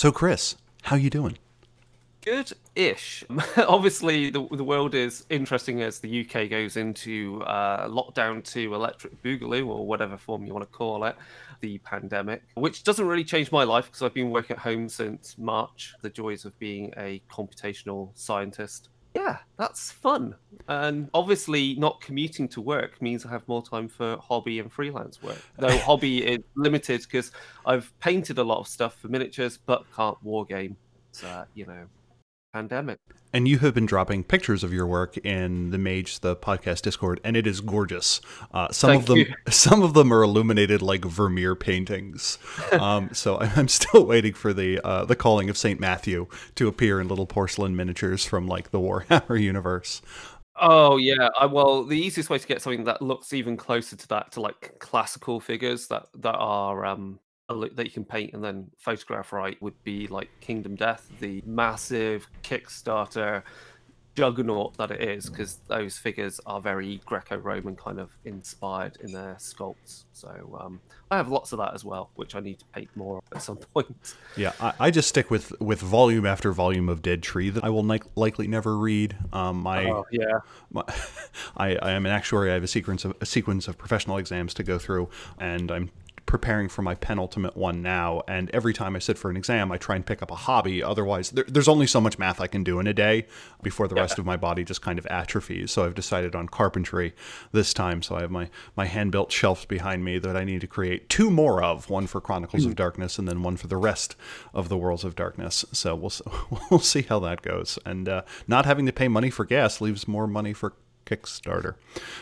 So, Chris, how you doing? Good-ish. Obviously, the the world is interesting as the UK goes into uh, lockdown to electric boogaloo or whatever form you want to call it, the pandemic, which doesn't really change my life because I've been working at home since March. The joys of being a computational scientist. Yeah, that's fun. And obviously, not commuting to work means I have more time for hobby and freelance work. Though hobby is limited because I've painted a lot of stuff for miniatures, but can't wargame. So, you know, pandemic. And you have been dropping pictures of your work in the Mage the podcast Discord, and it is gorgeous. Uh, some Thank of them, you. some of them are illuminated like Vermeer paintings. um, so I'm still waiting for the uh, the calling of Saint Matthew to appear in little porcelain miniatures from like the Warhammer universe. Oh yeah, I, well, the easiest way to get something that looks even closer to that, to like classical figures that that are um that you can paint and then photograph right, would be like Kingdom Death, the massive Kickstarter juggernaut that it is, because those figures are very Greco-Roman kind of inspired in their sculpts. So um, I have lots of that as well, which I need to paint more at some point. Yeah, I, I just stick with with volume after volume of Dead Tree that I will ni- likely never read. Um, my Oh, yeah. my, I, I am an actuary. I have a sequence of a sequence of professional exams to go through, and I'm preparing for my penultimate one now. And every time I sit for an exam, I try and pick up a hobby. Otherwise, there, there's only so much math I can do in a day before the rest of my body just kind of atrophies. So I've decided on carpentry this time. So I have my my hand built shelves behind me that I need to create two more of. One for Chronicles of Darkness, and then one for the rest of the Worlds of Darkness. So we'll we'll see how that goes. And uh, not having to pay money for gas leaves more money for Kickstarter.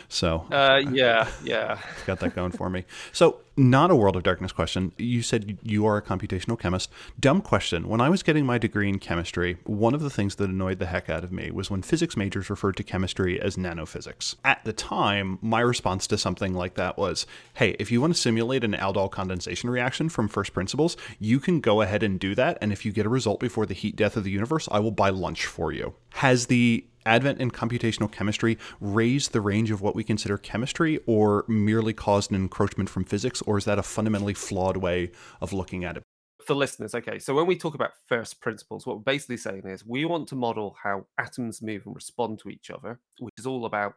So Uh, yeah, yeah. got that going for me. So, not a World of Darkness question. You said you are a computational chemist. Dumb question. When I was getting my degree in chemistry, one of the things that annoyed the heck out of me was when physics majors referred to chemistry as nanophysics. At the time, my response to something like that was, "Hey, if you want to simulate an aldol condensation reaction from first principles, you can go ahead and do that, and if you get a result before the heat death of the universe, I will buy lunch for you." Has the advent in computational chemistry raised the range of what we consider chemistry or merely caused an encroachment from physics or is that a fundamentally flawed way of looking at it for listeners, okay, so when we talk about first principles, what we're basically saying is we want to model how atoms move and respond to each other, which is all about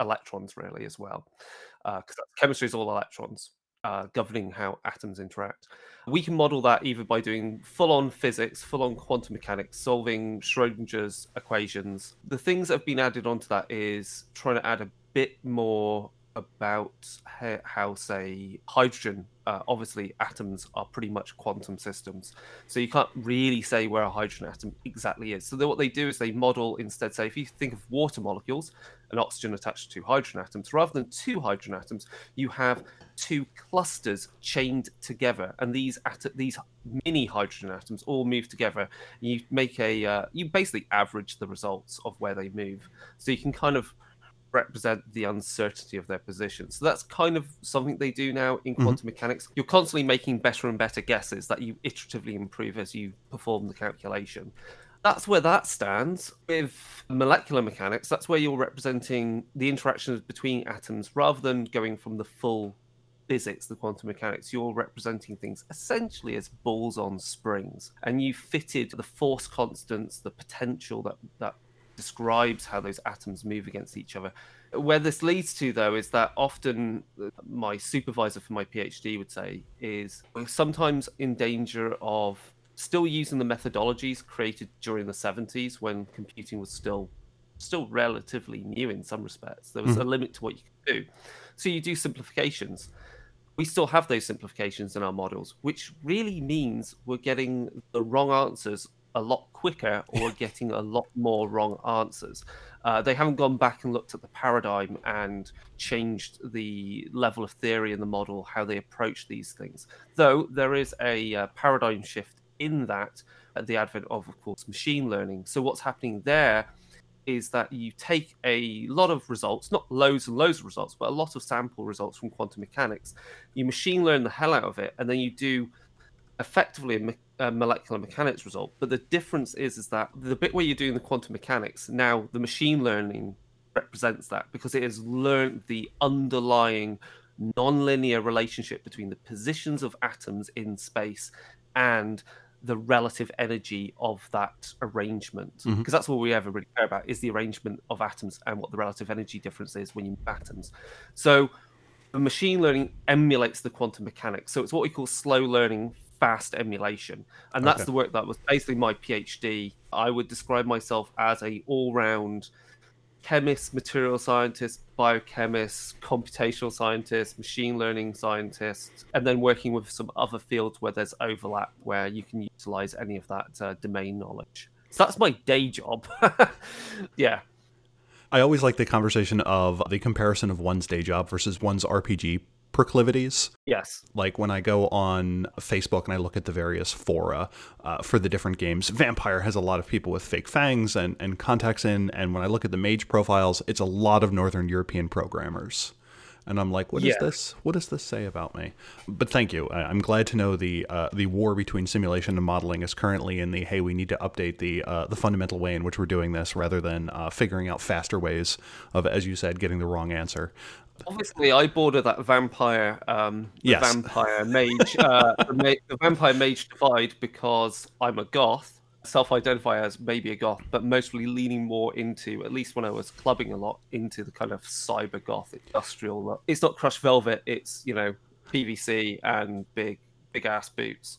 electrons, really, as well, uh, because chemistry is all electrons. Uh, governing how atoms interact. We can model that either by doing full on physics, full on quantum mechanics, solving Schrodinger's equations. The things that have been added onto that is trying to add a bit more about how, say, hydrogen. Uh, obviously, atoms are pretty much quantum systems, so you can't really say where a hydrogen atom exactly is. So, what they do is they model instead. Say, if you think of water molecules, an oxygen attached to two hydrogen atoms, rather than two hydrogen atoms, you have two clusters chained together, and these at- these mini hydrogen atoms all move together. You make a uh, you basically average the results of where they move, so you can kind of represent the uncertainty of their position. So that's kind of something they do now in mm-hmm. quantum mechanics. You're constantly making better and better guesses that you iteratively improve as you perform the calculation. That's where that stands. With molecular mechanics, that's where you're representing the interactions between atoms rather than going from the full physics, the quantum mechanics, you're representing things essentially as balls on springs. And you fitted the force constants, the potential that, that describes how those atoms move against each other. Where this leads to, though, is that often my supervisor for my PhD would say is we're sometimes in danger of still using the methodologies created during the 70s when computing was still still relatively new in some respects. There was mm-hmm. a limit to what you could do. So you do simplifications. We still have those simplifications in our models, which really means we're getting the wrong answers a lot quicker or getting a lot more wrong answers. Uh, they haven't gone back and looked at the paradigm and changed the level of theory in the model, how they approach these things. Though there is a uh, paradigm shift in that at the advent of, of course, machine learning. So what's happening there is that you take a lot of results, not loads and loads of results, but a lot of sample results from quantum mechanics. You machine learn the hell out of it, and then you do effectively a, me- a molecular mechanics result. But the difference is, is that the bit where you're doing the quantum mechanics, now the machine learning represents that because it has learned the underlying non-linear relationship between the positions of atoms in space and the relative energy of that arrangement because Mhm. that's all we ever really care about is the arrangement of atoms and what the relative energy difference is when you move atoms. So the machine learning emulates the quantum mechanics. So it's what we call slow learning, fast emulation, and that's Okay. the work that was basically my PhD. I would describe myself as a all-round chemist, material scientist, biochemist, computational scientist, machine learning scientist, and then working with some other fields where there's overlap, where you can utilize any of that uh, domain knowledge. So that's my day job. yeah. I always like the conversation of the comparison of one's day job versus one's RPG proclivities. Yes. Like when I go on Facebook and I look at the various fora uh, for the different games, Vampire has a lot of people with fake fangs and, and contacts in. And when I look at the mage profiles, it's a lot of Northern European programmers. And I'm like, what is Yeah. this? What does this say about me? But thank you. I'm glad to know the uh, the war between simulation and modeling is currently in the hey, we need to update the uh, the fundamental way in which we're doing this, rather than uh, figuring out faster ways of, as you said, getting the wrong answer. Obviously, I border that vampire, um, Yes. vampire mage, uh, the, ma- the vampire mage divide because I'm a goth, self-identify as maybe a goth, but mostly leaning more into, at least when I was clubbing a lot, into the kind of cyber goth industrial look. It's not crushed velvet; it's you know PVC and big, big ass boots.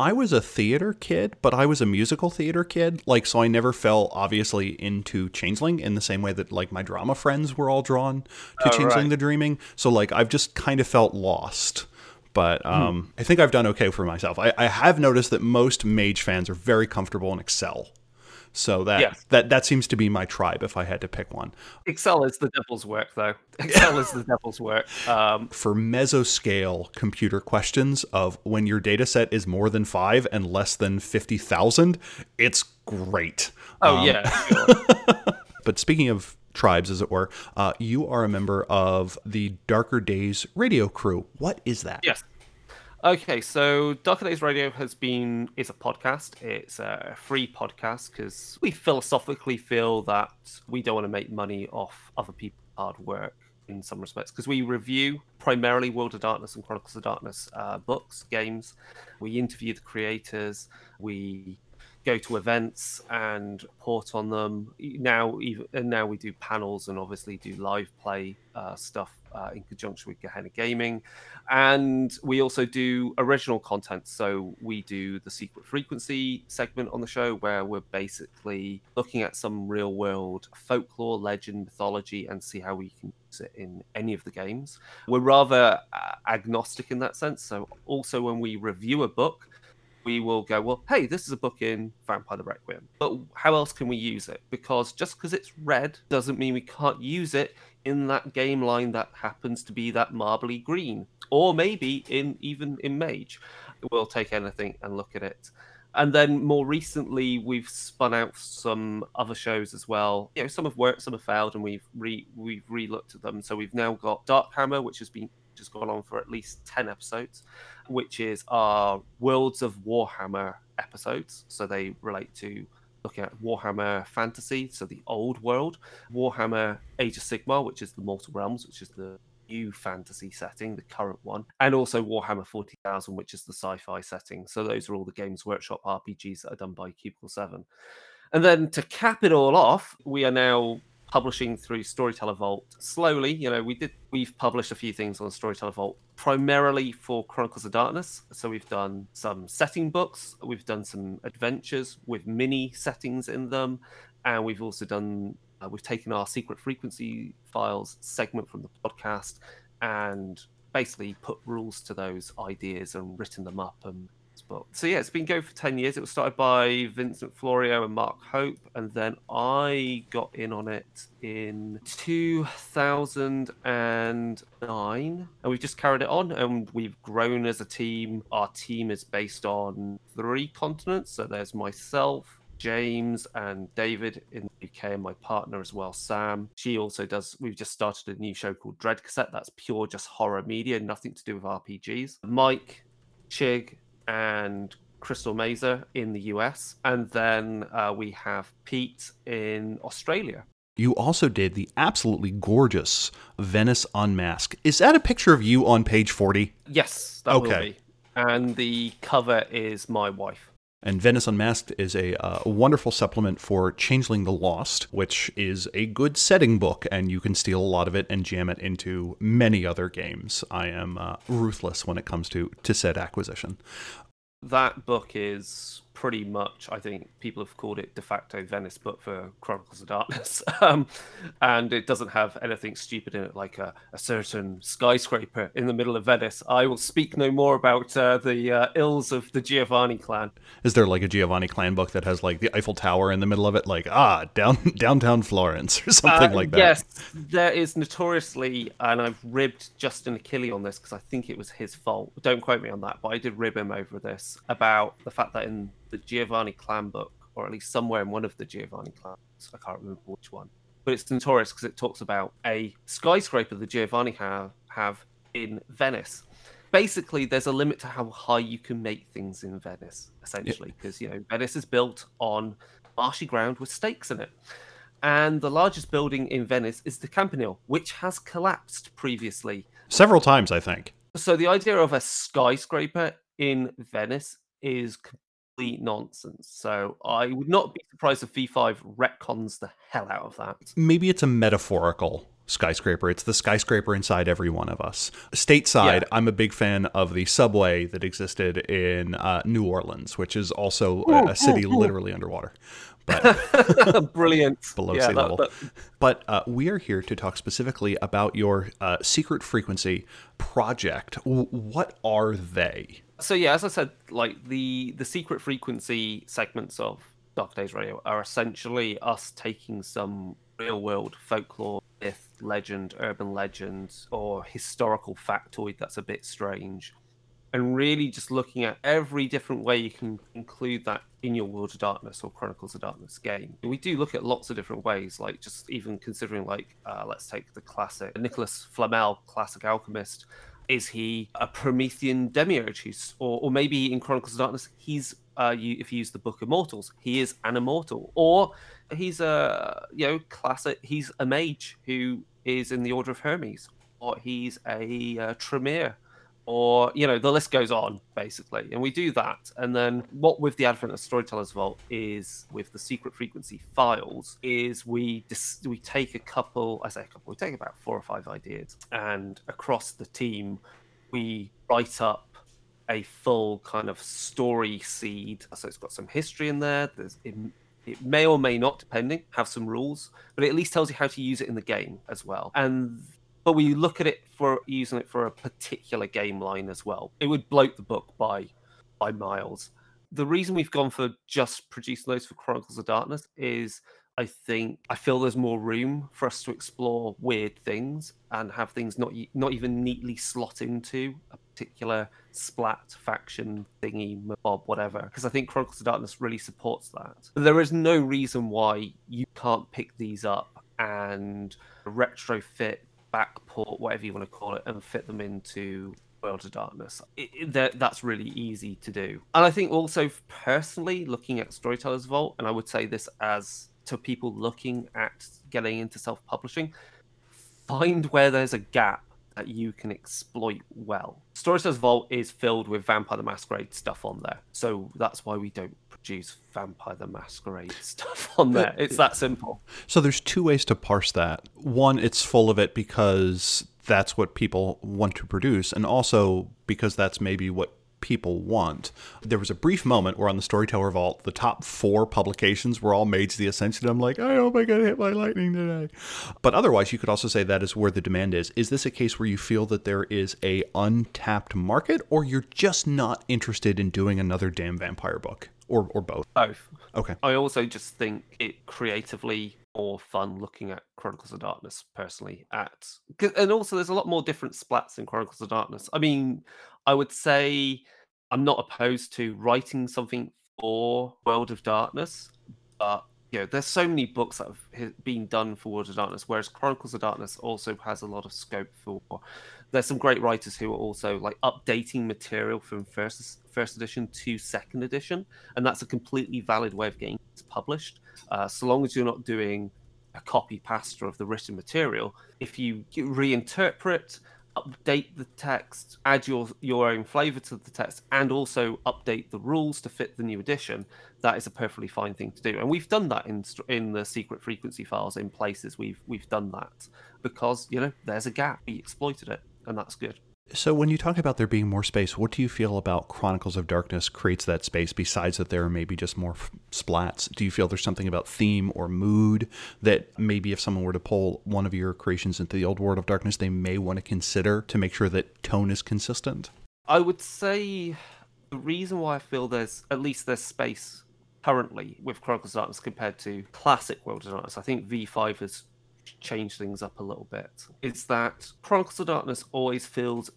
I was a theater kid, but I was a musical theater kid. Like, so I never fell obviously into Changeling in the same way that like my drama friends were all drawn to Oh, Changeling right. the Dreaming. So like I've just kind of felt lost. But Hmm. um, I think I've done okay for myself. I, I have noticed that most Mage fans are very comfortable in Excel. So that, Yes. that that seems to be my tribe if I had to pick one. Excel is the devil's work, though. Excel is the devil's work. Um, For mesoscale computer questions of when your data set is more than five and less than 50,000, it's great. oh Um, yeah, sure. But speaking of tribes, as it were, uh, you are a member of the Darker Days radio crew. What is that? Yes. Okay, so Darker Days Radio has been is a podcast. It's a free podcast because we philosophically feel that we don't want to make money off other people's hard work in some respects because we review primarily World of Darkness and Chronicles of Darkness uh, books, games. We interview the creators. We go to events and report on them. Now, even and now we do panels and obviously do live play uh, stuff uh, in conjunction with Gehenna Gaming, and we also do original content. So we do the Secret Frequency segment on the show where we're basically looking at some real world folklore, legend, mythology, and see how we can use it in any of the games. We're rather uh, agnostic in that sense. So also when we review a book we will go, well, hey, this is a book in Vampire the Requiem, but how else can we use it? Because just because it's red doesn't mean we can't use it in that game line that happens to be that marbly green, or maybe in even in Mage. We'll take anything and look at it. And then more recently, we've spun out some other shows as well. You know, some have worked, some have failed, and we've re we've re-looked at them. So we've now got Dark Hammer, which has been just gone on for at least ten episodes which is our Worlds of Warhammer episodes. So they relate to looking at Warhammer Fantasy, so the old world, Warhammer Age of Sigmar, which is the Mortal Realms, which is the new fantasy setting, the current one, and also Warhammer 40,000, which is the sci fi setting. So those are all the Games Workshop RPGs that are done by Cubicle 7. And then to cap it all off, we are now publishing through Storyteller Vault slowly. You know, we did we've published a few things on Storyteller Vault primarily for Chronicles of Darkness. So we've done some setting books, we've done some adventures with mini settings in them, and we've also done uh, we've taken our secret frequency files segment from the podcast and basically put rules to those ideas and written them up and book. So yeah, it's been going for ten years. It was started by Vincent Florio and Mark Hope, and then I got in on it in 2009, and we've just carried it on, and we've grown as a team. Our team is based on three continents, so there's myself. James and David in the UK, and my partner as well, Sam. She also does. We've just started a new show called Dread Cassette. That's pure just horror media, nothing to do with RPGs. Mike, Chig, and Crystal Mazer in the US. And then uh, we have Pete in Australia. You also did the absolutely gorgeous Venice Unmask. Is that a picture of you on page 40? Yes, that will Okay. be. And the cover is my wife. And Venice Unmasked is a uh, wonderful supplement for Changeling the Lost, which is a good setting book, and you can steal a lot of it and jam it into many other games. I am uh, ruthless when it comes to, to set acquisition. That book is pretty much, I think people have called it de facto Venice but for Chronicles of Darkness. um, and it doesn't have anything stupid in it, like a, a, certain skyscraper in the middle of Venice. I will speak no more about uh, the uh, ills of the Giovanni clan. Is there like a Giovanni clan book that has like the Eiffel Tower in the middle of it, like ah down downtown Florence or something uh, like that? Yes, there is notoriously, and I've ribbed Justin Achilli on this because I think it was his fault. Don't quote me on that, but I did rib him over this about the fact that in the Giovanni clan book, or at least somewhere in one of the Giovanni clans. I can't remember which one, but it's notorious because it talks about a skyscraper the Giovanni have have in Venice. Basically, there's a limit to how high you can make things in Venice, essentially, because you know Venice is built on marshy ground with stakes in it. And the largest building in Venice is the Campanile, which has collapsed previously. Several times, I think. So the idea of a skyscraper in Venice is complete nonsense. So I would not be surprised if V5 retcons the hell out of that. Maybe it's a metaphorical skyscraper. It's the skyscraper inside every one of us. Stateside, yeah. I'm a big fan of the subway that existed in uh, New Orleans, which is also a, a, city literally underwater. But Brilliant. below yeah, sea that, level. That... But uh, we are here to talk specifically about your uh, secret frequency project. What are they? So yeah, as I said, like the the secret frequency segments of Dark Days Radio are essentially us taking some real world folklore, myth, legend, urban legend, or historical factoid that's a bit strange, and really just looking at every different way you can include that in your World of Darkness or Chronicles of Darkness game. We do look at lots of different ways, like just even considering like uh, let's take the classic Nicholas Flamel, classic alchemist is he a Promethean demiurge? Who's, or, or maybe in Chronicles of Darkness, he's uh, you, if you use the Book of Mortals, he is an immortal, or he's a you know classic. He's a mage who is in the Order of Hermes, or he's a uh, Tremere or you know the list goes on basically. And we do that. And then what with the advent of storytellers vault is with the secret frequency files is we dis- we take a couple i say a couple we take about four or five ideas and across the team we write up a full kind of story seed. So it's got some history in there. There's it, it may or may not depending have some rules but it at least tells you how to use it in the game as well. And but we look at it for using it for a particular game line as well. It would bloat the book by by miles. The reason we've gone for just producing those for Chronicles of Darkness is I think I feel there's more room for us to explore weird things and have things not not even neatly slot into a particular splat faction thingy mob whatever because I think Chronicles of Darkness really supports that. There is no reason why you can't pick these up and retrofit backport, whatever you want to call it, and fit them into World of Darkness. It, it, that, that's really easy to do. And I think also personally, looking at Storyteller's Vault, and I would say this as to people looking at getting into self publishing, find where there's a gap that you can exploit well. Storyteller's Vault is filled with Vampire the Masquerade stuff on there. So that's why we don't produce Vampire the Masquerade stuff on there. It's that simple. So there's two ways to parse that. One, it's full of it because that's what people want to produce, and also because that's maybe what people want. There was a brief moment where on the Storyteller Vault, the top four publications were all Mage the Ascension. I'm like, I hope I get hit by lightning today. But otherwise, you could also say that is where the demand is. Is this a case where you feel that there is a untapped market, or you're just not interested in doing another damn vampire book? or or both? Both. Okay. I also just think it creatively more fun looking at Chronicles of Darkness personally. At and also there's a lot more different splats in Chronicles of Darkness. I mean, I would say I'm not opposed to writing something for World of Darkness, but you know, there's so many books that have been done for World of Darkness, whereas Chronicles of Darkness also has a lot of scope for. There's some great writers who are also like updating material from first first edition to second edition, and that's a completely valid way of getting it published. Uh, so long as you're not doing a copy pasta of the written material, if you reinterpret update the text, add your your own flavor to the text, and also update the rules to fit the new edition, that is a perfectly fine thing to do. And we've done that in in the secret frequency files in places. We've we've done that because you know there's a gap. We exploited it, and that's good. So, when you talk about there being more space, what do you feel about Chronicles of Darkness creates that space besides that there are maybe just more f- splats? Do you feel there's something about theme or mood that maybe if someone were to pull one of your creations into the old World of Darkness, they may want to consider to make sure that tone is consistent? I would say the reason why I feel there's at least there's space currently with Chronicles of Darkness compared to classic World of Darkness, I think V5 has changed things up a little bit, is that Chronicles of Darkness always feels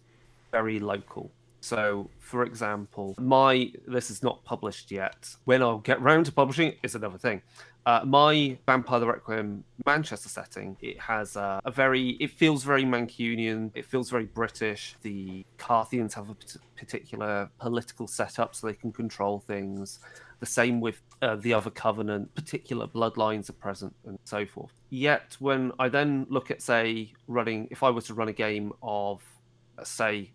very local. So, for example, my this is not published yet. When I'll get round to publishing is another thing. Uh, my Vampire the Requiem Manchester setting, it has a, a, very, it feels very Mancunian. It feels very British. The Carthians have a particular political setup, so they can control things. The same with uh, the other Covenant. Particular bloodlines are present, and so forth. Yet, when I then look at, say, running, if I were to run a game of, say,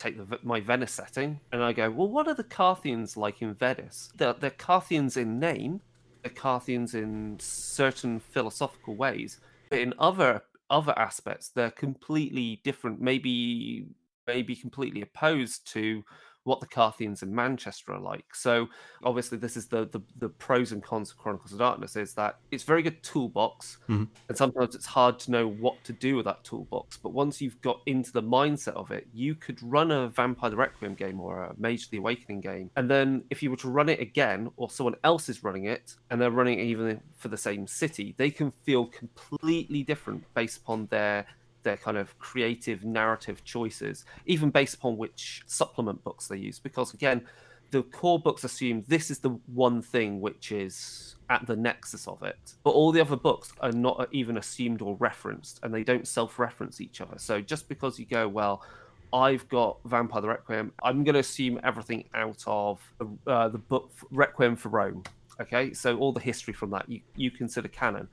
take the, my Venice setting and I go, well, what are the Carthians like in Venice? They're, they're Carthians in name, they're Carthians in certain philosophical ways, but in other other aspects, they're completely different. Maybe maybe completely opposed to what the Carthians in Manchester are like. So obviously, this is the the, the pros and cons of Chronicles of Darkness is that it's very good toolbox, mm-hmm. and sometimes it's hard to know what to do with that toolbox. But once you've got into the mindset of it, you could run a Vampire the Requiem game or a Mage the Awakening game, and then if you were to run it again, or someone else is running it, and they're running it even for the same city, they can feel completely different based upon their their kind of creative narrative choices, even based upon which supplement books they use. Because again, the core books assume this is the one thing which is at the nexus of it, but all the other books are not even assumed or referenced, and they don't self-reference each other. So just because you go, well, I've got Vampire the Requiem, I'm going to assume everything out of uh, the book Requiem for Rome. Okay, so all the history from that you, you consider canon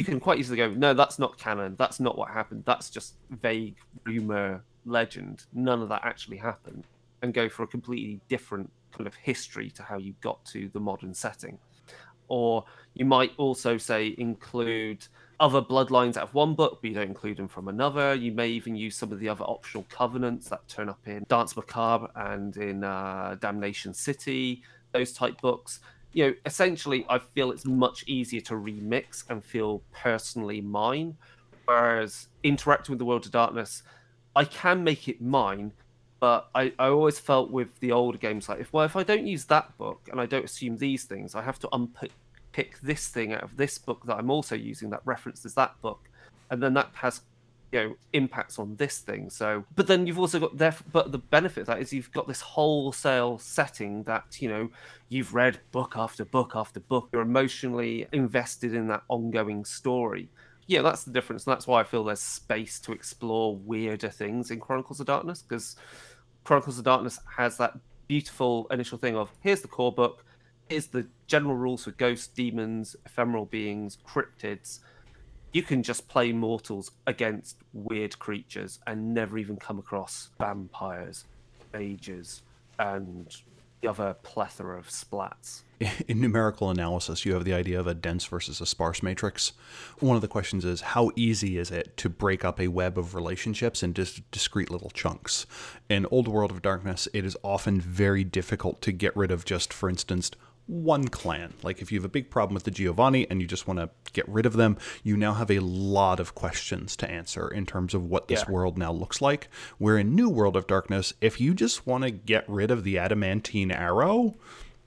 you can quite easily go, no, that's not canon. That's not what happened. That's just vague rumor, legend. None of that actually happened, and go for a completely different kind of history to how you got to the modern setting. Or you might also say include other bloodlines out of one book, but you don't include them from another. You may even use some of the other optional covenants that turn up in Danse Macabre and in uh, Damnation City, those type books you know, essentially, I feel it's much easier to remix and feel personally mine. Whereas interacting with the world of darkness, I can make it mine, but I, I always felt with the older games like if well if I don't use that book and I don't assume these things, I have to unpick pick this thing out of this book that I'm also using that references that book, and then that has you know impacts on this thing. So but then you've also got there but the benefit of that is you've got this wholesale setting that you know you've read book after book after book. You're emotionally invested in that ongoing story. Yeah that's the difference. And that's why i feel there's space to explore weirder things in chronicles of darkness because chronicles of darkness has that beautiful initial thing of here's the core book. Here's the general rules for ghosts demons ephemeral beings cryptids you can just play mortals against weird creatures and never even come across vampires, mages, and the other plethora of splats. In numerical analysis, you have the idea of a dense versus a sparse matrix. One of the questions is how easy is it to break up a web of relationships into discrete little chunks? In Old World of Darkness, it is often very difficult to get rid of just, for instance, one clan. Like if you have a big problem with the Giovanni and you just want to get rid of them, you now have a lot of questions to answer in terms of what this yeah. world now looks like. Where in New World of Darkness, if you just want to get rid of the adamantine arrow,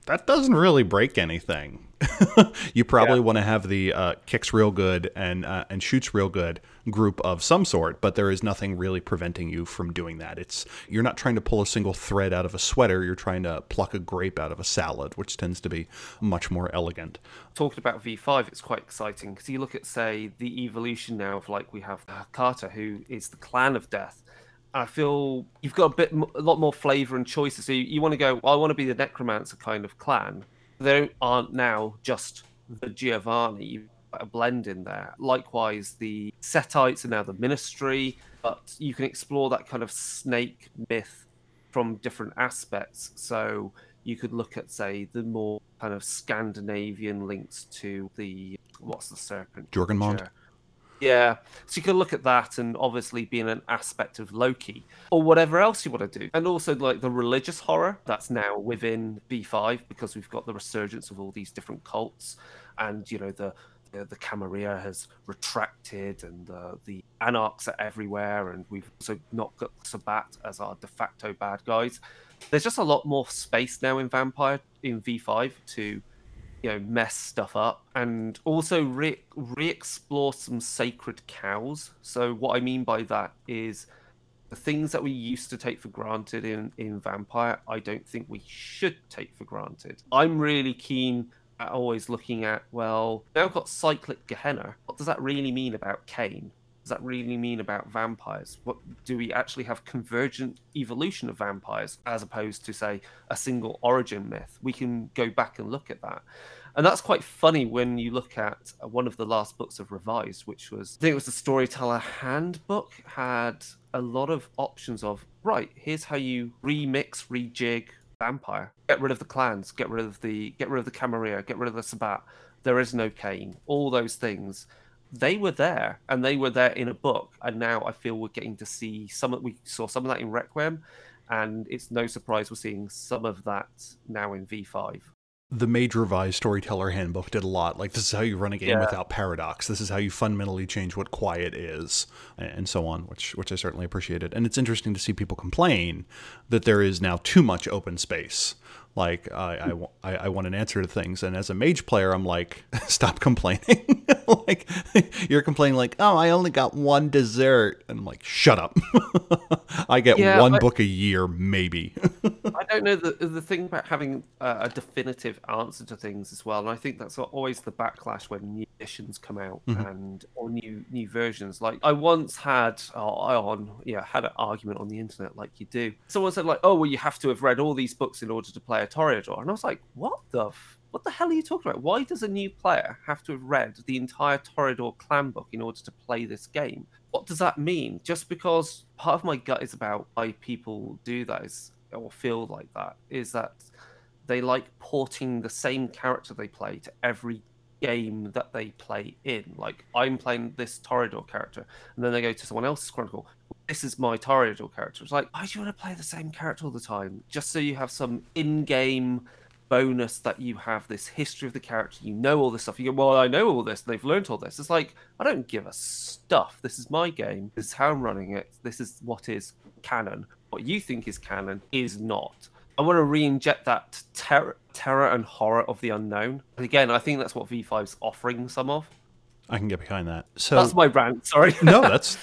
that doesn't really break anything. you probably yeah. want to have the uh, kicks real good and uh, and shoots real good group of some sort, but there is nothing really preventing you from doing that. It's you're not trying to pull a single thread out of a sweater. You're trying to pluck a grape out of a salad, which tends to be much more elegant. Talking about V5, it's quite exciting because you look at say the evolution now of like we have uh, Hecata, who is the clan of death I feel you've got a bit, a lot more flavor and choices. So you, you want to go, well, I want to be the necromancer kind of clan. They aren't now just the Giovanni. a blend in there. Likewise, the Setites are now the Ministry, but you can explore that kind of snake myth from different aspects. So you could look at, say, the more kind of Scandinavian links to the what's the serpent? Jormungandr. Yeah, so you can look at that and obviously being an aspect of Loki or whatever else you want to do. And also like the religious horror that's now within V5 because we've got the resurgence of all these different cults and you know the the, Camarilla has retracted and uh, the Anarchs are everywhere and we've also not got Sabbat as our de facto bad guys. There's just a lot more space now in Vampire in V5 to you know mess stuff up. And also re re-explore some sacred cows. So what i mean by that is the things that we used to take for granted in in vampire i don't think we should take for granted. I'm really keen at always looking at well now i've got cyclic gehenna. What does that really mean about Cain does that really mean about vampires? What do we actually have convergent evolution of vampires as opposed to say a single origin myth? We can go back and look at that. And that's quite funny when you look at uh, one of the last books of Revised, which was I think it was the Storyteller Handbook, had a lot of options of right, here's how you remix, rejig vampire. Get rid of the clans, get rid of the get rid of the Camarilla, get rid of the Sabbat. There is no Cain. All those things they were there and they were there in a book and now i feel we're getting to see some of we saw some of that in requiem and it's no surprise we're seeing some of that now in v5 the Mage Revised Storyteller Handbook did a lot. Like, this is how you run a game Yeah. without paradox. This is how you fundamentally change what quiet is, and so on, which which I certainly appreciated. And it's interesting to see people complain that there is now too much open space. Like, I, I, I, I want an answer to things. And as a mage player, I'm like, stop complaining. like, you're complaining, like, oh, I only got one dessert. And I'm like, shut up. I get Yeah, one I- book a year, maybe. I don't know the the thing about having a, a definitive answer to things as well, and I think that's always the backlash when new editions come out mm-hmm. and or new new versions. Like I once had oh, I on yeah had an argument on the internet like you do. Someone said like, oh well, you have to have read all these books in order to play Toreador, and I was like, what the. F- what the hell are you talking about? Why does a new player have to have read the entire Toreador clan book in order to play this game? What does that mean? Just because part of my gut is about why people do is or feel like that is that they like porting the same character they play to every game that they play in. Like I'm playing this Toreador character, and then they go to someone else's Chronicle. This is my Toreador character. It's like, why do you want to play the same character all the time? Just so you have some in-game bonus that you have this history of the character, you know all this stuff. You go, well, I know all this, they've learned all this. It's like, I don't give a stuff. This is my game. This is how I'm running it. This is what is canon. What you think is canon is not. I want to re-inject that terror, terror and horror of the unknown. And again, I think that's what V5's offering some of. I can get behind that. So That's my rant. Sorry. no, that's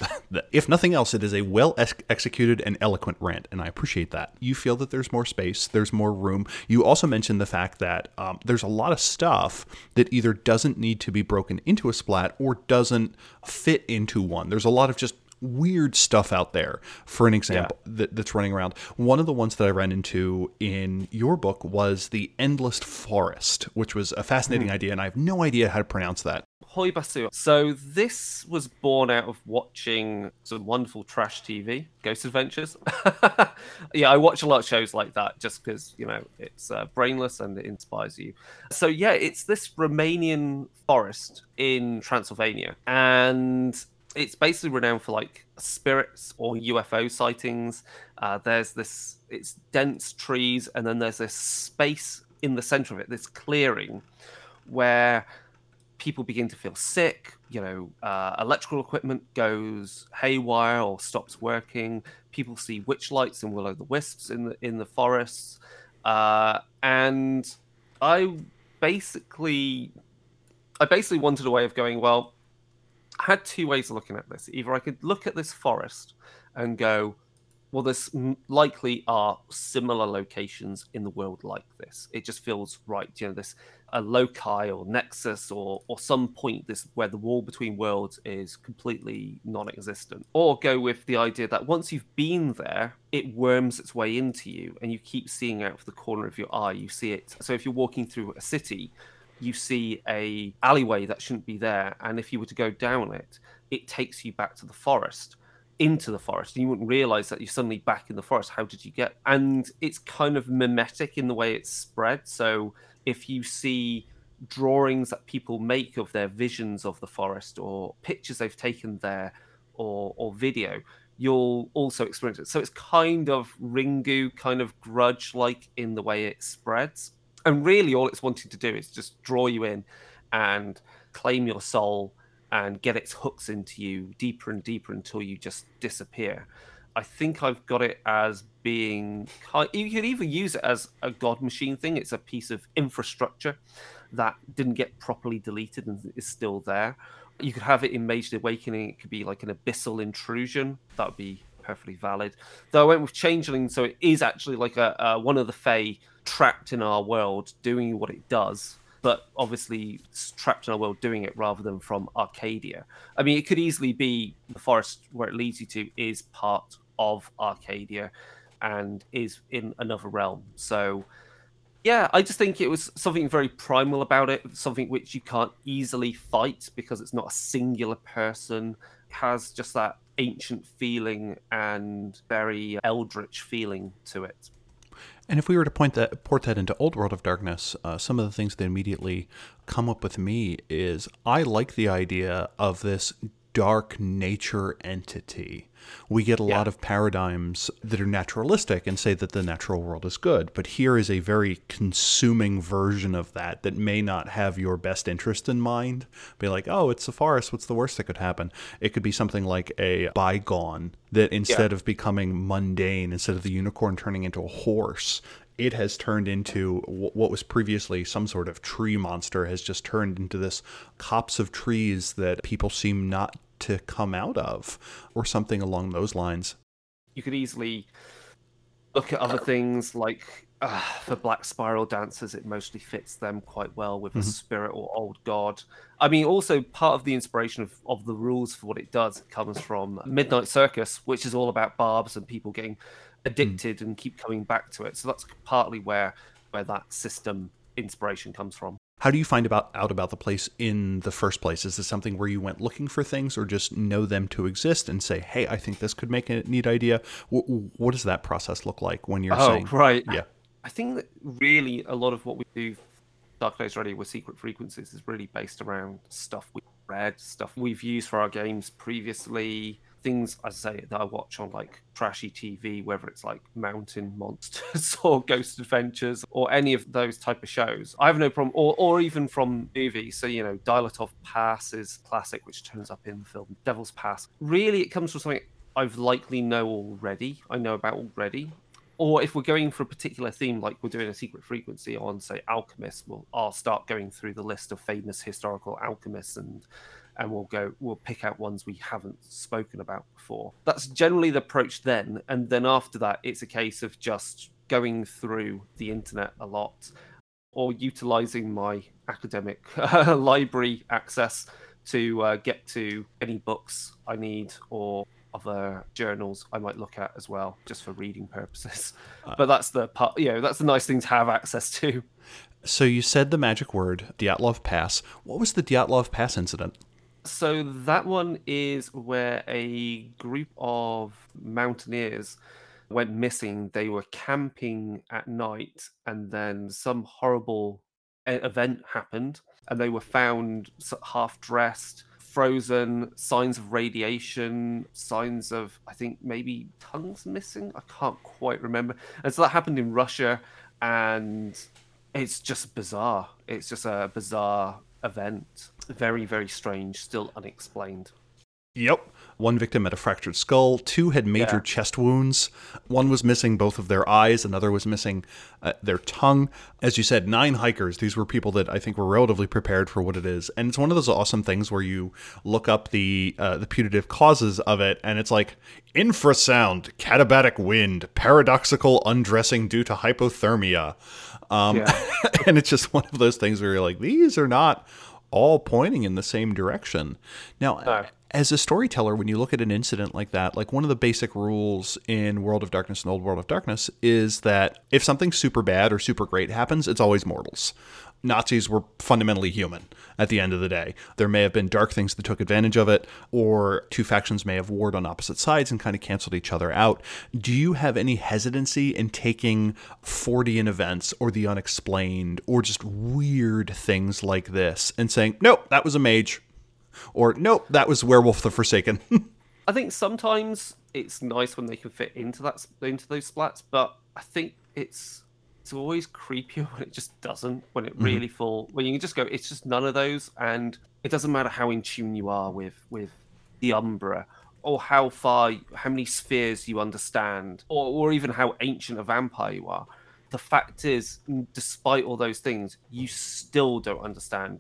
if nothing else, it is a well ex- executed and eloquent rant, and I appreciate that. You feel that there's more space, there's more room. You also mentioned the fact that um, there's a lot of stuff that either doesn't need to be broken into a splat or doesn't fit into one. There's a lot of just weird stuff out there. For an example, that, that's running around. One of the ones that I ran into in your book was the Endless Forest, which was a fascinating idea, and I have no idea how to pronounce that. Hoia Baciu. So this was born out of watching some wonderful trash TV, Ghost Adventures. yeah, I watch a lot of shows like that just because you know it's uh, brainless and it inspires you. So yeah, it's this Romanian forest in Transylvania, and it's basically renowned for like spirits or UFO sightings. Uh, there's this, it's dense trees, and then there's this space in the center of it, this clearing, where people begin to feel sick. You know, uh, electrical equipment goes haywire or stops working. People see witch lights and will o' the wisps in the in the forests, uh, and I basically, I basically wanted a way of going. Well, I had two ways of looking at this. Either I could look at this forest and go, well, there's likely are similar locations in the world like this. It just feels right. You know, this a loci or nexus or or some point this where the wall between worlds is completely non-existent. Or go with the idea that once you've been there, it worms its way into you, and you keep seeing out of the corner of your eye. You see it. So if you're walking through a city, you see a alleyway that shouldn't be there, and if you were to go down it, it takes you back to the forest into the forest and you wouldn't realize that you're suddenly back in the forest. How did you get and it's kind of mimetic in the way it's spread. So if you see drawings that people make of their visions of the forest or pictures they've taken there or or video you'll also experience it. So it's kind of ringu kind of grudge like in the way it spreads and really all it's wanting to do is just draw you in and claim your soul and get its hooks into you deeper and deeper until you just disappear. I think I've got it as being you could even use it as a god machine thing. It's a piece of infrastructure that didn't get properly deleted and is still there. You could have it in Mage Awakening. It could be like an abyssal intrusion. That would be perfectly valid. Though I went with Changeling, so it is actually like a, a one of the Fae trapped in our world doing what it does but obviously trapped in our world doing it rather than from Arcadia. I mean, it could easily be the forest where it leads you to is part of Arcadia and is in another realm. So, yeah, I just think it was something very primal about it, something which you can't easily fight because it's not a singular person. It has just that ancient feeling and very eldritch feeling to it. And if we were to point that port that into Old World of Darkness, uh, some of the things that immediately come up with me is I like the idea of this dark nature entity. We get a yeah. lot of paradigms that are naturalistic and say that the natural world is good, but here is a very consuming version of that that may not have your best interest in mind. Be like, oh, it's a forest. What's the worst that could happen? It could be something like a bygone that instead yeah. of becoming mundane, instead of the unicorn turning into a horse, it has turned into what was previously some sort of tree monster has just turned into this copse of trees that people seem not to come out of or something along those lines you could easily look at other things like uh, for black spiral dancers it mostly fits them quite well with mm-hmm. a spirit or old god i mean also part of the inspiration of, of the rules for what it does comes from midnight circus which is all about barbs and people getting Hmm. addicted mm. and keep coming back to it. So that's partly where where that system inspiration comes from. How do you find about out about the place in the first place? Is this something where you went looking for things, or just know them to exist and say, "Hey, I think this could make a neat idea"? what, what does that process look like when you're oh, saying, right? Yeah, I think that really a lot of what we do, Dark Days Radio with Secret Frequencies, is really based around stuff we've read, stuff we've used for our games previously things I say that I watch on like trashy TV, whether it's like Mountain Monsters or Ghost Adventures or any of those type of shows. I have no problem, or or even from movies. So you know, Dyatlov Pass is classic, which turns up in the film Devil's Pass. Really, it comes from something I've likely know already. I know about already. Or if we're going for a particular theme, like we're doing a secret frequency on, say, alchemists, well, I'll start going through the list of famous historical alchemists and and we'll go we'll pick out ones we haven't spoken about before that's generally the approach then and then after that it's a case of just going through the internet a lot or utilizing my academic library access to uh, get to any books i need or other journals I might look at as well, just for reading purposes. Uh, but that's the part, you know, that's the nice thing to have access to. So you said the magic word, Dyatlov Pass. What was the Dyatlov Pass incident? So that one is where a group of mountaineers went missing. They were camping at night, and then some horrible event happened, and they were found half dressed, frozen, signs of radiation, signs of I think maybe tongues missing. I can't quite remember. And so that happened in Russia, and it's just bizarre. It's just a bizarre event. Very, very strange, still unexplained. Yep. One victim had a fractured skull. Two had major yeah. chest wounds. One was missing both of their eyes. Another was missing uh, their tongue. As you said, nine hikers. These were people that I think were relatively prepared for what it is. And it's one of those awesome things where you look up the uh, the putative causes of it, and it's like infrasound, katabatic wind, paradoxical undressing due to hypothermia. Um, yeah. and it's just one of those things where you're like, these are not all pointing in the same direction. Now, no. As a storyteller, when you look at an incident like that, like one of the basic rules in World of Darkness and Old World of Darkness is that if something super bad or super great happens, it's always mortals. Nazis were fundamentally human at the end of the day. There may have been dark things that took advantage of it, or two factions may have warred on opposite sides and kind of canceled each other out. Do you have any hesitancy in taking Fortean events or the unexplained or just weird things like this and saying, nope, that was a mage? Or nope, that was Werewolf the Forsaken. I think sometimes it's nice when they can fit into that into those splats, but I think it's it's always creepier when it just doesn't. When it really mm-hmm. fall, when you can just go, it's just none of those, and it doesn't matter how in tune you are with with the Umbra or how far, how many spheres you understand, or or even how ancient a vampire you are. The fact is, despite all those things, you still don't understand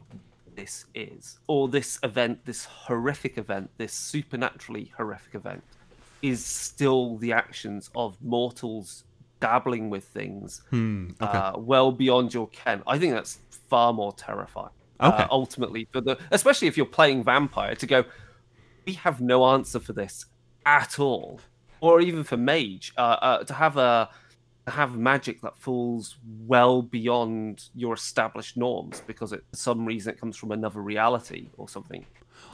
this is, or this event, this horrific event, this supernaturally horrific event, is still the actions of mortals dabbling with things hmm, okay. uh, well beyond your ken. I think that's far more terrifying. Uh, okay. Uh, ultimately, for the especially if you're playing vampire, to go, we have no answer for this at all, or even for mage, uh, uh to have a have magic that falls well beyond your established norms because it, for some reason it comes from another reality or something.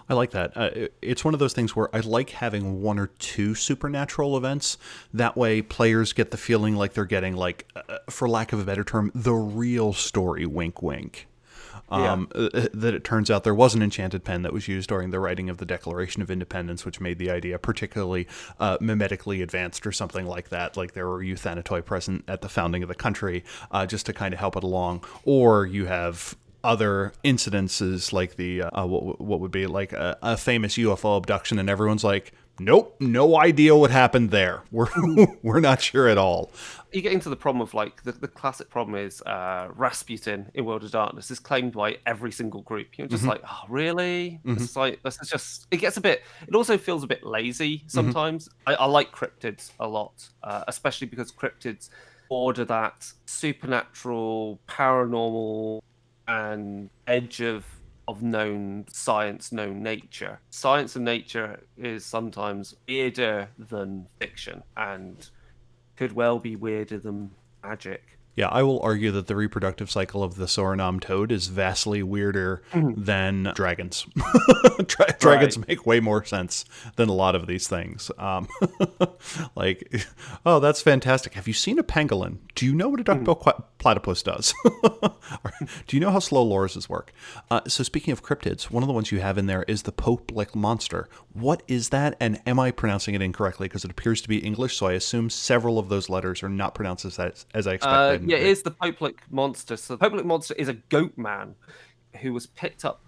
I like that. Uh, it's one of those things where I like having one or two supernatural events. That way, players get the feeling like they're getting, like, uh, for lack of a better term, the real story. Wink, wink. Um, yeah. Uh, uh, that it turns out there was an enchanted pen that was used during the writing of the Declaration of Independence, which made the idea particularly uh, mimetically advanced or something like that. Like there were euthanatoi present at the founding of the country uh, just to kind of help it along. Or you have other incidences like the uh, what, what would be like a, a, famous UFO abduction, and everyone's like, "Nope, no idea what happened there. We're we're not sure at all." You get into the problem of like the, the classic problem is uh, Rasputin in World of Darkness is claimed by every single group. You're just mm-hmm. like, "Oh, really?" Mm-hmm. It's like this is just. It gets a bit. It also feels a bit lazy mm-hmm. sometimes. Mm-hmm. I, I, like cryptids a lot, uh, especially because cryptids order that supernatural, paranormal and edge of of known science, known nature. Science and nature is sometimes weirder than fiction and could well be weirder than magic. Yeah, I will argue that the reproductive cycle of the Suriname toad is vastly weirder mm-hmm. than dragons. Dra- right. Dragons make way more sense than a lot of these things. Um, like, oh, that's fantastic. Have you seen a pangolin? Do you know what a duckbill mm. platypus does? Do you know how slow lorises work? Uh, so, speaking of cryptids, one of the ones you have in there is the Pope Lick monster. What is that? And am I pronouncing it incorrectly? Because it appears to be English, so I assume several of those letters are not pronounced as, as I expected. Uh, yeah, it is the Pope Lick monster. So the Pope Lick monster is a goat man who was picked up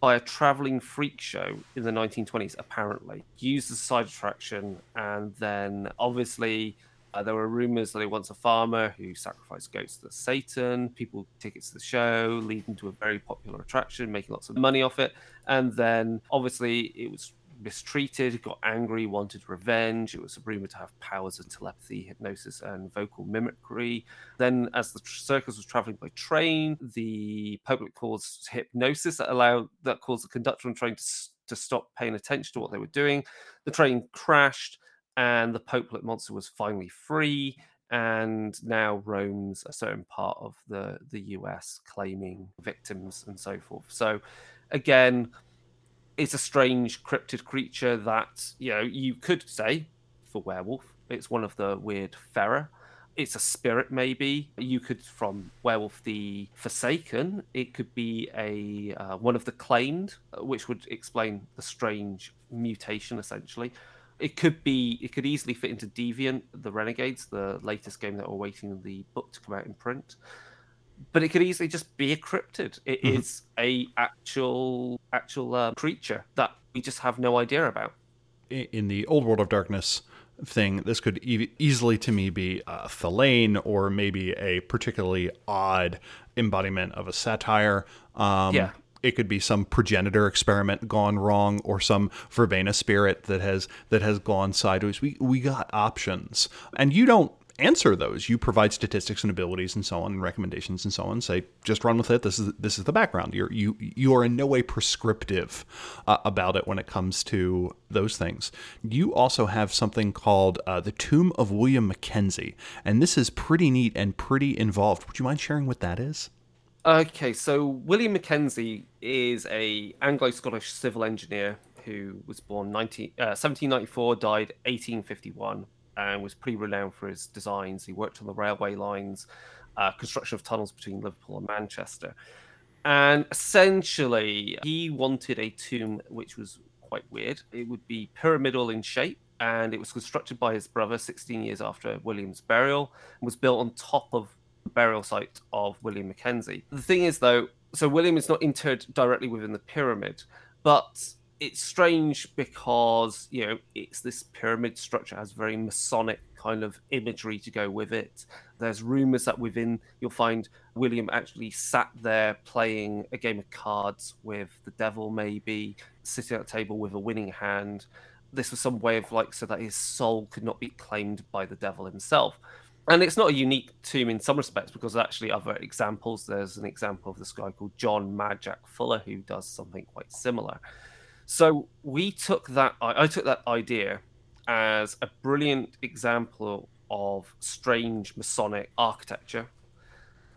by a traveling freak show in the 1920s, apparently. Used as a side attraction, and then obviously uh, there were rumors that he wants a farmer who sacrificed goats to Satan. People tickets to the show, leading to a very popular attraction, making lots of money off it. And then obviously it was mistreated, got angry, wanted revenge. It was rumored to have powers of telepathy, hypnosis, and vocal mimicry. Then, as the circus was traveling by train, the public caused hypnosis that allowed that caused the conductor on train to, to stop paying attention to what they were doing. The train crashed, and the Pope Lick monster was finally free and now roams a certain part of the the US claiming victims and so forth. So again, it's a strange cryptid creature that you know you could say for werewolf it's one of the weird fera. It's a spirit maybe. You could from werewolf the forsaken it could be a uh, one of the claimed which would explain the strange mutation essentially. It could be it could easily fit into deviant the renegades the latest game that we're waiting the book to come out in print but it could easily just be a cryptid. It mm-hmm. is a actual actual uh, creature that we just have no idea about. In the old world of darkness thing, this could e- easily to me be a Thallain or maybe a particularly odd embodiment of a satyr. Um, yeah. It could be some progenitor experiment gone wrong, or some verbena spirit that has that has gone sideways. We we got options, and you don't answer those. You provide statistics and abilities and so on, and recommendations and so on. Say, just run with it. This is this is the background. You're you you are in no way prescriptive uh, about it when it comes to those things. You also have something called uh, the Tomb of William Mackenzie, and this is pretty neat and pretty involved. Would you mind sharing what that is? Okay, so William Mackenzie is a Anglo-Scottish civil engineer who was born 19, uh, 1794, died 1851, and was pretty renowned for his designs. He worked on the railway lines, uh, construction of tunnels between Liverpool and Manchester. And essentially, he wanted a tomb which was quite weird. It would be pyramidal in shape, and it was constructed by his brother 16 years after William's burial, and was built on top of the burial site of William Mackenzie. The thing is, though, so William is not interred directly within the pyramid, but it's strange because you know it's this pyramid structure has very masonic kind of imagery to go with it. There's rumors that within you'll find william actually sat there playing a game of cards with the devil maybe sitting at a table with a winning hand. This was some way of like so that his soul could not be claimed by the devil himself. And it's not a unique tomb in some respects because actually other examples there's an example of this guy called john mad jack fuller who does something quite similar so we took that. I took that idea as a brilliant example of strange Masonic architecture,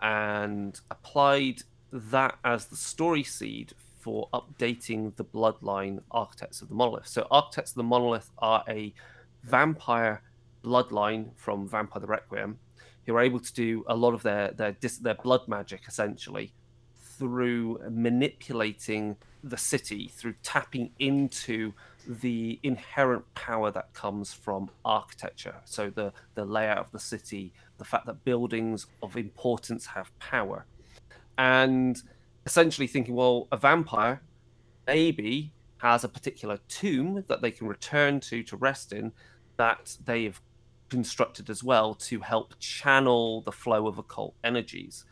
and applied that as the story seed for updating the bloodline architects of the monolith. So architects of the monolith are a vampire bloodline from Vampire the Requiem, who are able to do a lot of their their their blood magic essentially through manipulating the city through tapping into the inherent power that comes from architecture. So the the layout of the city, the fact that buildings of importance have power, and essentially thinking, well, a vampire maybe has a particular tomb that they can return to to rest in that they've constructed as well to help channel the flow of occult energies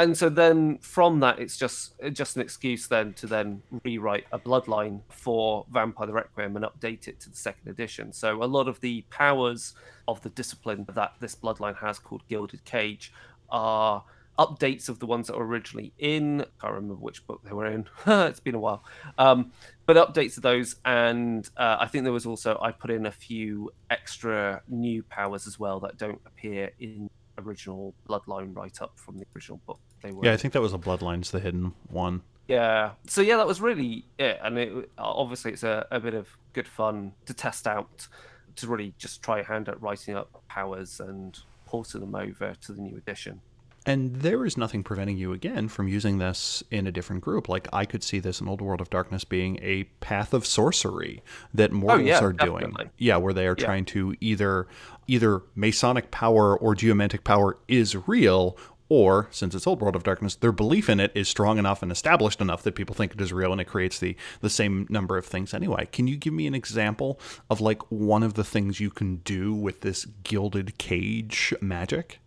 and so then from that it's just just an excuse then to then rewrite a bloodline for vampire the requiem and update it to the second edition so a lot of the powers of the discipline that this bloodline has called gilded cage are updates of the ones that were originally in. I can't remember which book they were in. it's been a while. Um, but updates of those, and uh, I think there was also I put in a few extra new powers as well that don't appear in original Bloodline write up from the original book. They were. Yeah, I think that was a Bloodlines, the hidden one. Yeah. So yeah, that was really it, and it, obviously it's a, a bit of good fun to test out, to really just try a hand at writing up powers and porting them over to the new edition. And there is nothing preventing you again from using this in a different group. Like I could see this in Old World of Darkness being a path of sorcery that oh, mortals oh, yeah, are definitely. doing. Yeah, where they are yeah. trying to either either Masonic power or geomantic power is real, or since it's Old World of Darkness, their belief in it is strong enough and established enough that people think it is real and it creates the the same number of things anyway. Can you give me an example of like one of the things you can do with this gilded cage magic?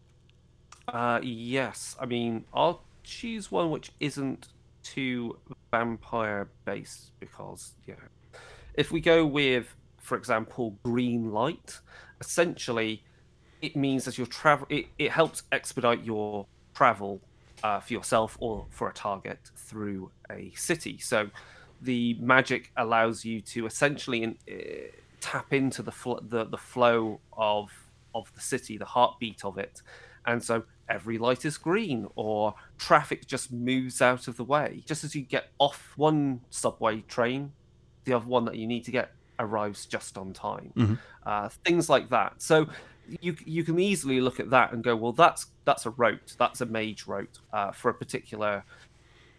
Uh, yes. I mean, I'll choose one which isn't too vampire based because, you know, if we go with, for example, green light, essentially it means that your travel, it, it helps expedite your travel uh, for yourself or for a target through a city. So the magic allows you to essentially in, uh, tap into the, fl- the the flow of of the city, the heartbeat of it, and so every light is green or traffic just moves out of the way. Just as you get off one subway train, the other one that you need to get arrives just on time. Mm-hmm. Uh, things like that. So you you can easily look at that and go, well, that's that's a rote, that's a mage rote uh, for a particular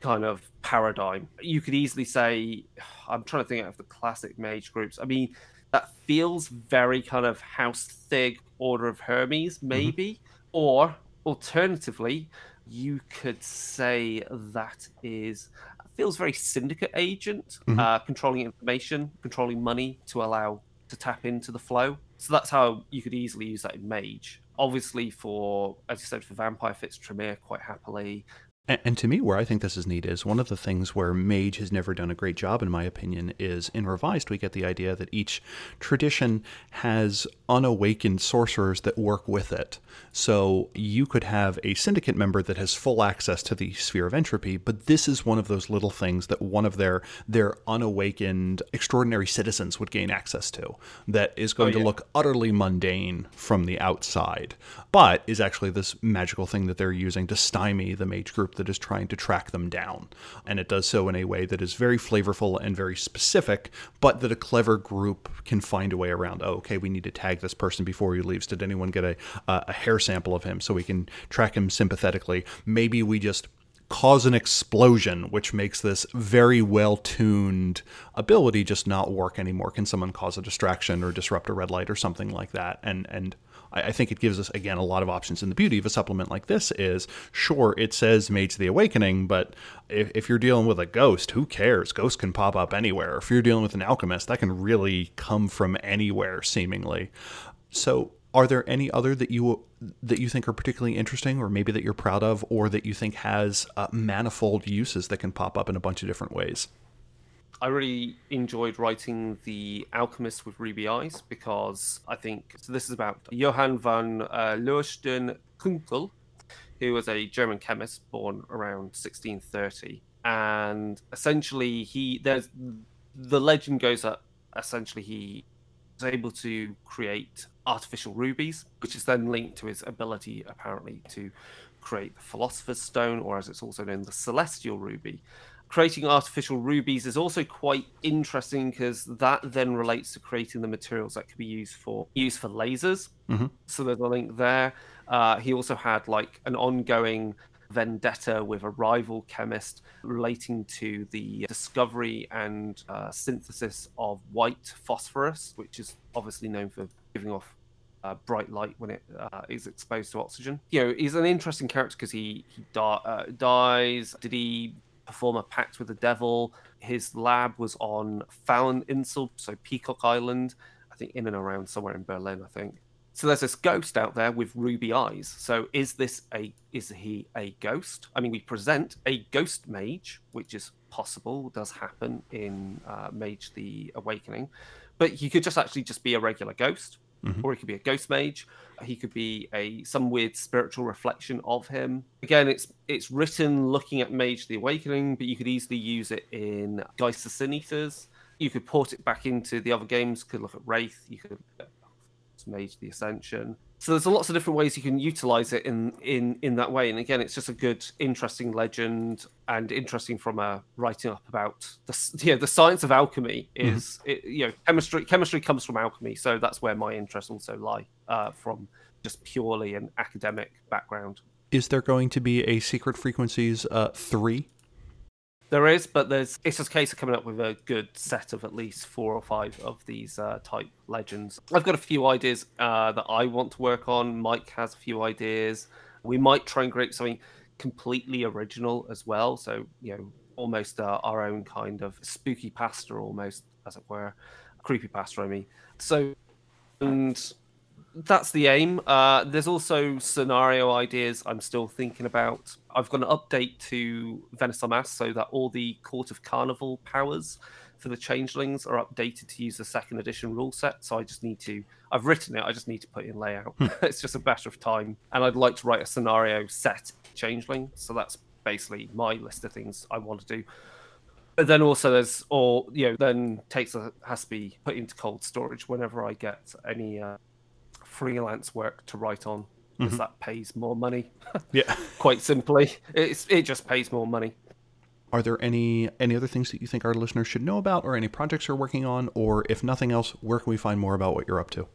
kind of paradigm. You could easily say, I'm trying to think of the classic mage groups. I mean, that feels very kind of House Thig, Order of Hermes, mm-hmm. maybe, mm-hmm. or alternatively, you could say that is feels very syndicate agent, mm-hmm. uh, controlling information, controlling money to allow to tap into the flow. So that's how you could easily use that in Mage. Obviously, for as you said, for Vampire fits Tremere quite happily. And, to me, where I think this is neat is one of the things where Mage has never done a great job, in my opinion, is in Revised, we get the idea that each tradition has unawakened sorcerers that work with it. So you could have a syndicate member that has full access to the sphere of entropy, but this is one of those little things that one of their their unawakened extraordinary citizens would gain access to that is oh, going oh, yeah. to look utterly mundane from the outside, but is actually this magical thing that they're using to stymie the mage group that is trying to track them down. And it does so in a way that is very flavorful and very specific, but that a clever group can find a way around. Oh, okay, we need to tag this person before he leaves. Did anyone get a, a hair sample of him so we can track him sympathetically? Maybe we just cause an explosion, which makes this very well tuned ability just not work anymore. Can someone cause a distraction or disrupt a red light or something like that? And and I, think it gives us again a lot of options. And the beauty of a supplement like this is, sure, it says Mage to the Awakening, but if, if you're dealing with a ghost, who cares? Ghosts can pop up anywhere. If you're dealing with an alchemist, that can really come from anywhere, seemingly. So are there any other that you that you think are particularly interesting or maybe that you're proud of or that you think has uh, manifold uses that can pop up in a bunch of different ways I really enjoyed writing The Alchemist with Ruby Eyes because I think so. This is about Johann von uh, Kunckel, who was a German chemist born around 1630, and essentially he there's the legend goes that essentially he was able to create artificial rubies, which is then linked to his ability, apparently, to create the Philosopher's Stone, or as it's also known, the Celestial Ruby. Creating artificial rubies is also quite interesting because that then relates to creating the materials that could be used for used for lasers. Mm-hmm. So there's a link there. Uh, he also had like an ongoing vendetta with a rival chemist relating to the discovery and uh, synthesis of white phosphorus, which is obviously known for giving off uh, bright light when it uh, is exposed to oxygen. You know, he's an interesting character because he he di- uh, dies. Did he perform a pact with the devil? His lab was on Pfaueninsel, so Peacock Island, I think in and around somewhere in Berlin, I think. So there's this ghost out there with ruby eyes. So is this a is he a ghost? I mean, we present a ghost mage, which is possible, does happen in uh, Mage the Awakening, but he could just actually just be a regular ghost, mm-hmm. or he could be a ghost mage. He could be a some weird spiritual reflection of him. Again, it's it's written looking at Mage the Awakening, but you could easily use it in Geist the Sin Eaters. You could port it back into the other games. Could look at Wraith. You could Mage the Ascension. So there's lots of different ways you can utilize it in in in that way. And again, it's just a good, interesting legend and interesting from a writing up about the you know, the science of alchemy mm-hmm. is mm-hmm. it, you know chemistry chemistry comes from alchemy, so that's where my interests also lie uh, from just purely an academic background. Is there going to be a Secret Frequencies uh, three there is, but there's it's just a case of coming up with a good set of at least four or five of these uh, type legends. I've got a few ideas uh, that I want to work on. Mike has a few ideas. We might try and create something completely original as well. So you know, almost uh, our own kind of spooky pasta, almost as it were, creepy pasta. I mean, so and that's the aim. Uh, there's also scenario ideas I'm still thinking about. I've got an update to Venice on Mass so that all the Court of Carnival powers for the changelings are updated to use the second edition rule set. So I just need to, I've written it, I just need to put in layout. Hmm. it's just a matter of time. And I'd like to write a scenario set changeling. So that's basically my list of things I want to do. But then also there's, or, you know, then takes a, has to be put into cold storage whenever I get any. Uh, freelance work to write on because mm-hmm. that pays more money. yeah, quite simply, it's it just pays more money. Are there any any other things that you think our listeners should know about, or any projects you're working on, or if nothing else, where can we find more about what you're up to?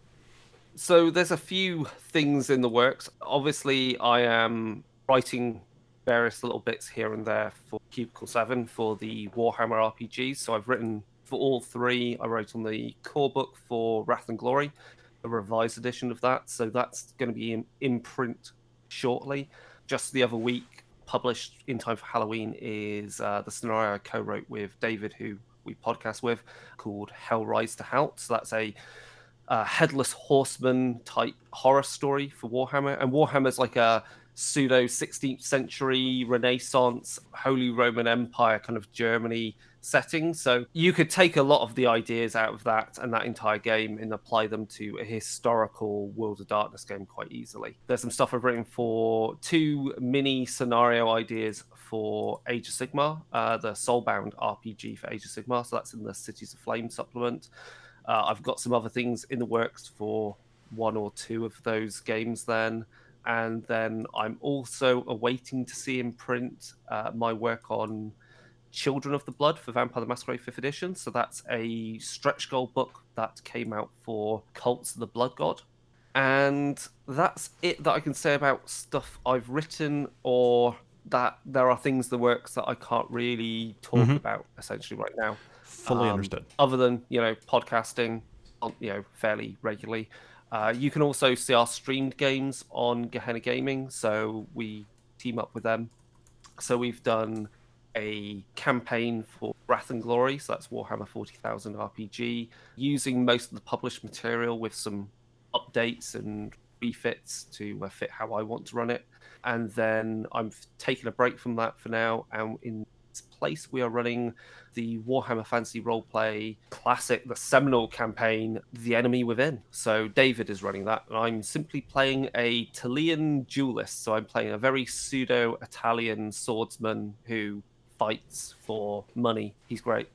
So there's a few things in the works. Obviously, I am writing various little bits here and there for Cubicle Seven for the Warhammer RPGs. So I've written for all three. I wrote on the core book for Wrath and Glory, a revised edition of that. So that's going to be in, in print shortly. Just the other week, published in time for Halloween, is uh, the scenario I co wrote with David, who we podcast with, called Hell Rise to Halt. So that's a uh, headless horseman type horror story for Warhammer. And Warhammer's like a pseudo 16th century Renaissance, Holy Roman Empire kind of Germany setting. So you could take a lot of the ideas out of that and that entire game and apply them to a historical World of Darkness game quite easily. There's some stuff I've written for two mini scenario ideas for Age of Sigmar, uh, the Soulbound RPG for Age of Sigmar. So that's in the Cities of Flame supplement. Uh, I've got some other things in the works for one or two of those games then. and then I'm also awaiting to see in print uh, my work on Children of the Blood for Vampire the Masquerade 5th edition. So that's a stretch goal book that came out for Cults of the Blood God. And that's it that I can say about stuff I've written or that there are things the works that I can't really talk mm-hmm. about essentially right now. Fully um, understood. Other than, you know, podcasting, you know, fairly regularly. Uh, you can also see our streamed games on Gehenna Gaming, so we team up with them. So we've done a campaign for Wrath and Glory, so that's Warhammer 40,000 RPG, using most of the published material with some updates and refits to uh, fit how I want to run it. And then I'm taking a break from that for now, and in its place, we are running the Warhammer Fantasy Roleplay Classic, the seminal campaign, The Enemy Within. So David is running that, and I'm simply playing a Tilean duelist. So I'm playing a very pseudo Italian swordsman who fights for money. He's great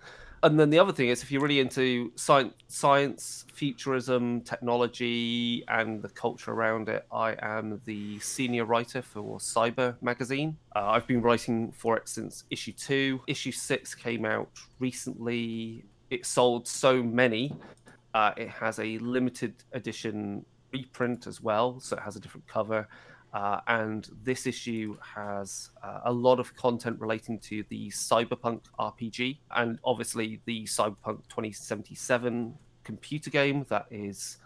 and then the other thing is, if you're really into science, science, futurism, technology, and the culture around it, I am the senior writer for Cyber magazine. Uh, I've been writing for it since issue two. Issue six came out recently. It sold so many. Uh, it has a limited edition reprint as well, so it has a different cover. Uh, and this issue has uh, a lot of content relating to the Cyberpunk RPG and obviously the Cyberpunk 2077 computer game that is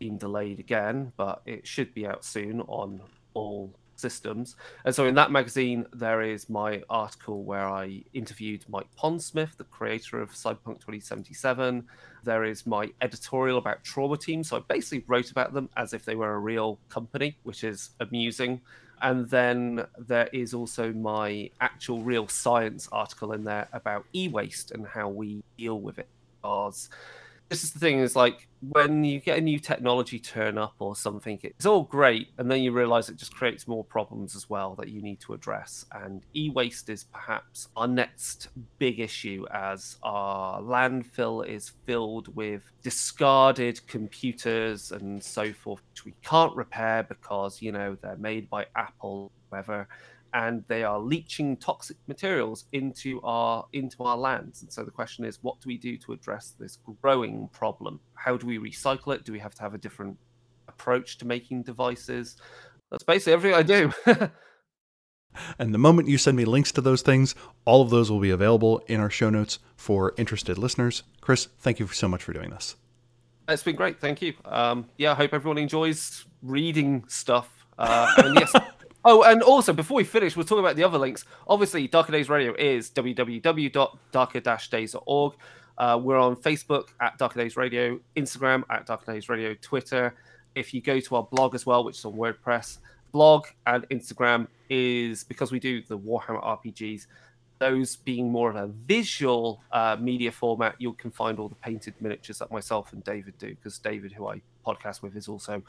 being delayed again, but it should be out soon on all systems. And so in that magazine, there is my article where I interviewed Mike Pondsmith, the creator of Cyberpunk 2077. There is my editorial about Trauma Team. So I basically wrote about them as if they were a real company, which is amusing. And then there is also my actual real science article in there about e waste and how we deal with it. Because this is the thing is like when you get a new technology turn up or something it's all great and then you realize it just creates more problems as well that you need to address. And e-waste is perhaps our next big issue as our landfill is filled with discarded computers and so forth which we can't repair because you know they're made by apple whatever and they are leaching toxic materials into our into our lands. And so the question is, what do we do to address this growing problem? How do we recycle it? Do we have to have a different approach to making devices? That's basically everything I do. and the moment you send me links to those things, all of those will be available in our show notes for interested listeners. Chris, thank you so much for doing this. It's been great. Thank you. Um, yeah, I hope everyone enjoys reading stuff. Uh, and yes, Oh, and also before we finish, we'll talk about the other links. Obviously, Darker Days Radio is www.darker-days.org. Uh, we're on Facebook at Darker Days Radio, Instagram at Darker Days Radio, Twitter. If you go to our blog as well, which is on WordPress, blog and Instagram is because we do the Warhammer RPGs. Those being more of a visual uh, media format, you can find all the painted miniatures that myself and David do. Because David, who I podcast with, is also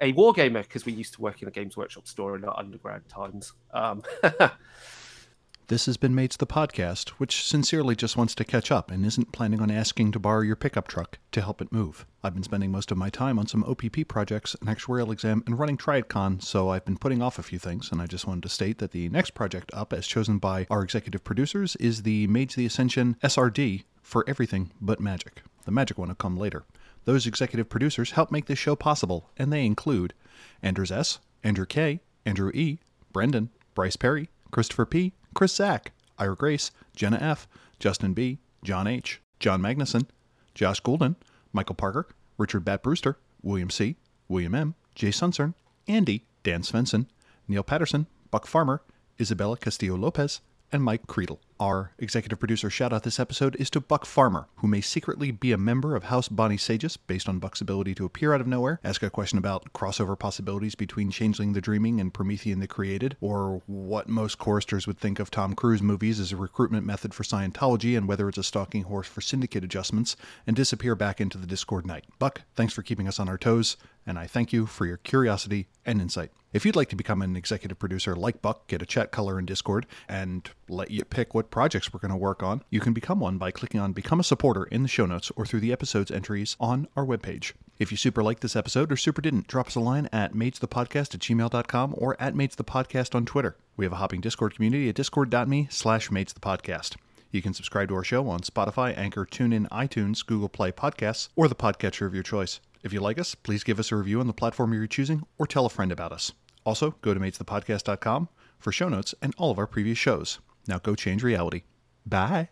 a wargamer because we used to work in a Games Workshop store in our undergrad times. Um, this has been Mates the Podcast, which sincerely just wants to catch up and isn't planning on asking to borrow your pickup truck to help it move. I've been spending most of my time on some OPP projects, an actuarial exam, and running TriadCon, so I've been putting off a few things, and I just wanted to state that the next project up, as chosen by our executive producers, is the Mage the Ascension SRD for everything but magic. The magic one will come later. Those executive producers help make this show possible, and they include Andrews S., Andrew K., Andrew E., Brendan, Bryce Perry, Christopher P., Chris Zack, Ira Grace, Jenna F., Justin B., John H., John Magnuson, Josh Goulden, Michael Parker, Richard Bat Brewster, William C., William M., Jay Sunsern, Andy, Dan Svensson, Neil Patterson, Buck Farmer, Isabella Castillo Lopez, and Mike Creedle. Our executive producer shout out this episode is to Buck Farmer, who may secretly be a member of House Bonisagus based on Buck's ability to appear out of nowhere, ask a question about crossover possibilities between Changeling the Dreaming and Promethean the Created, or what most choristers would think of Tom Cruise movies as a recruitment method for Scientology and whether it's a stalking horse for syndicate adjustments, and disappear back into the Discord night. Buck, thanks for keeping us on our toes, and I thank you for your curiosity and insight. If you'd like to become an executive producer like Buck, get a chat color in Discord, and let you pick what what projects we're going to work on, you can become one by clicking on Become a Supporter in the show notes or through the episode's entries on our webpage. If you super liked this episode or super didn't, drop us a line at matesthepodcast at gmail.com or at matesthepodcast on Twitter. We have a hopping Discord community at discord.me slash matesthepodcast. You can subscribe to our show on Spotify, Anchor, TuneIn, iTunes, Google Play Podcasts, or the podcatcher of your choice. If you like us, please give us a review on the platform you're choosing or tell a friend about us. Also, go to matesthepodcast.com for show notes and all of our previous shows. Now go change reality. Bye.